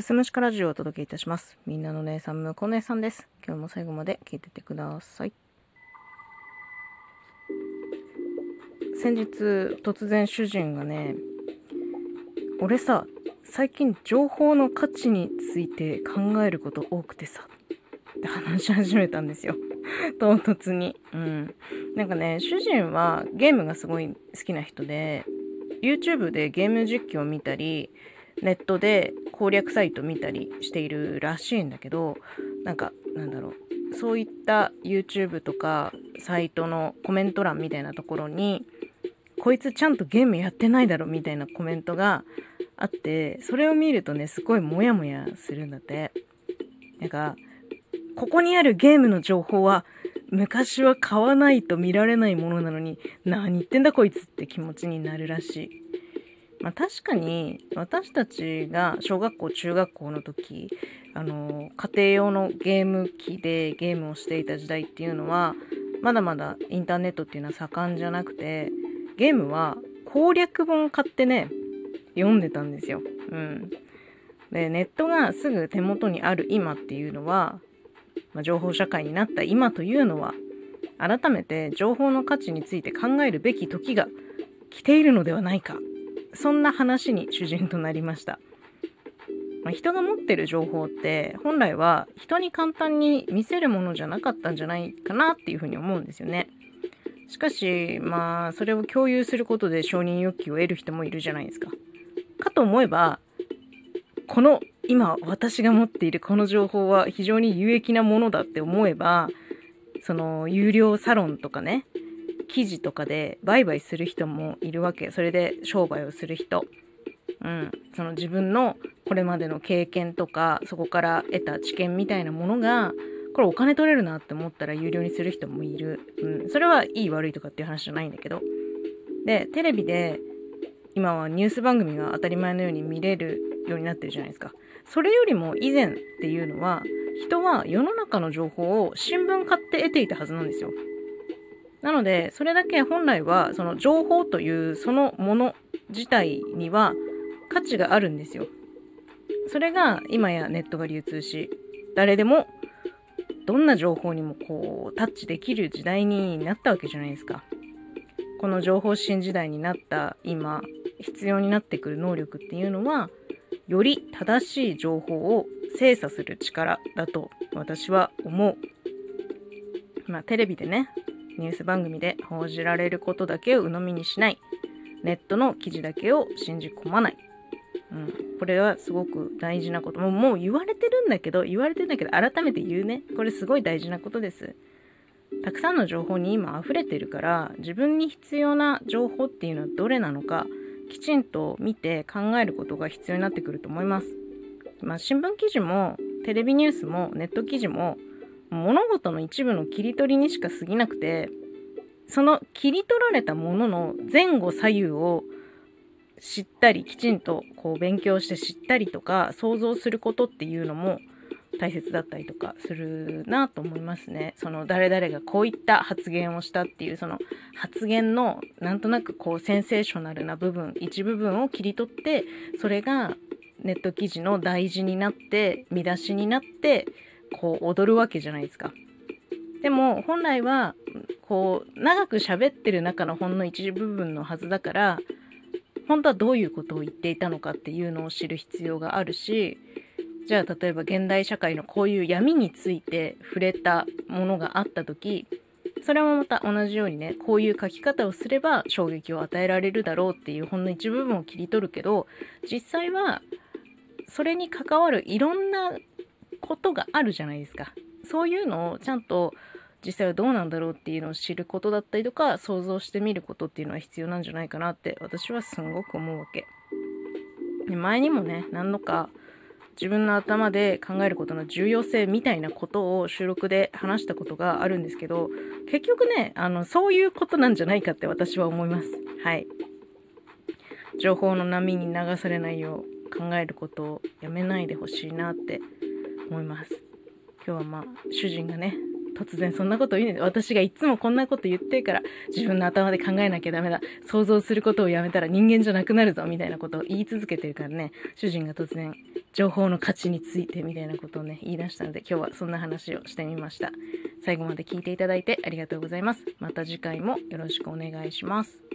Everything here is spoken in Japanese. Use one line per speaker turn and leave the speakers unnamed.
すすむしかラジオをお届けいたします。みんなの姉さん、むこ姉さんです。今日も最後まで聞いててください。先日、突然主人がね、俺さ、最近情報の価値について考えること多くてさ、って話し始めたんですよ。唐突に。うん。なんかね、主人はゲームがすごい好きな人で、YouTube でゲーム実況を見たり、ネットで攻略サイト見たりしているらしいんだけどなんかなんだろう。そういった YouTube とかサイトのコメント欄みたいなところにこいつちゃんとゲームやってないだろみたいなコメントがあってそれを見るとねすごいモヤモヤするんだって。なんかここにあるゲームの情報は昔は買わないと見られないものなのに何言ってんだこいつって気持ちになるらしい。まあ、確かに私たちが小学校中学校の時あの家庭用のゲーム機でゲームをしていた時代っていうのはまだまだインターネットっていうのは盛んじゃなくてゲームは攻略本買ってね読んでたんですよ。うん、でネットがすぐ手元にある今っていうのは、まあ、情報社会になった今というのは改めて情報の価値について考えるべき時が来ているのではないかそんな話に主人となりました。まあ、人が持ってる情報って本来は人に簡単に見せるものじゃなかったんじゃないかなっていうふうに思うんですよね。しかしまあそれを共有することで承認欲求を得る人もいるじゃないですか。かと思えばこの今私が持っているこの情報は非常に有益なものだって思えばその有料サロンとかね記事とかで売買する人もいるわけ。それで商売をする人、うん、その自分のこれまでの経験とかそこから得た知見みたいなものがこれお金取れるなって思ったら有料にする人もいる、うん、それはいい悪いとかっていう話じゃないんだけど。でテレビで今はニュース番組が当たり前のように見れるようになってるじゃないですか。それよりも以前っていうのは人は世の中の情報を新聞買って得ていたはずなんですよ。なので、それだけ本来は、その情報というそのもの自体には価値があるんですよ。それが今やネットが流通し、誰でもどんな情報にもこうタッチできる時代になったわけじゃないですか。この情報新時代になった今、必要になってくる能力っていうのは、より正しい情報を精査する力だと私は思う。まあテレビでね、ニュース番組で報じられることだけを鵜呑みにしない。ネットの記事だけを信じ込まない、うん、これはすごく大事なこと。もうもう言われてるんだけど言われてるんだけど改めて言うね。これすごい大事なことです。たくさんの情報に今溢れてるから自分に必要な情報っていうのはどれなのかきちんと見て考えることが必要になってくると思います。まあ新聞記事もテレビニュースもネット記事も物事の一部の切り取りにしか過ぎなくてその切り取られたものの前後左右を知ったりきちんとこう勉強して知ったりとか想像することっていうのも大切だったりとかするなと思いますね。その誰々がこういった発言をしたっていうその発言のなんとなくこうセンセーショナルな部分一部分を切り取ってそれがネット記事の大事になって見出しになってこう踊るわけじゃないですか。でも本来はこう長く喋ってる中のほんの一部分のはずだから本当はどういうことを言っていたのかっていうのを知る必要があるしじゃあ例えば現代社会のこういう闇について触れたものがあった時それもまた同じようにねこういう書き方をすれば衝撃を与えられるだろうっていうほんの一部分を切り取るけど実際はそれに関わるいろんなことがあるじゃないですか。そういうのをちゃんと実際はどうなんだろうっていうのを知ることだったりとか想像してみることっていうのは必要なんじゃないかなって私はすごく思うわけ。前にもね何度か自分の頭で考えることの重要性みたいなことを収録で話したことがあるんですけど結局ねあのそういうことなんじゃないかって私は思います。はい情報の波に流されないよう考えることをやめないでほしいなって思います。今日はまあ主人がね突然そんなこと言うね私がいつもこんなこと言ってから自分の頭で考えなきゃダメだ想像することをやめたら人間じゃなくなるぞみたいなことを言い続けてるからね主人が突然情報の価値についてみたいなことをね言い出したので今日はそんな話をしてみました。最後まで聞いていただいてありがとうございます。また次回もよろしくお願いします。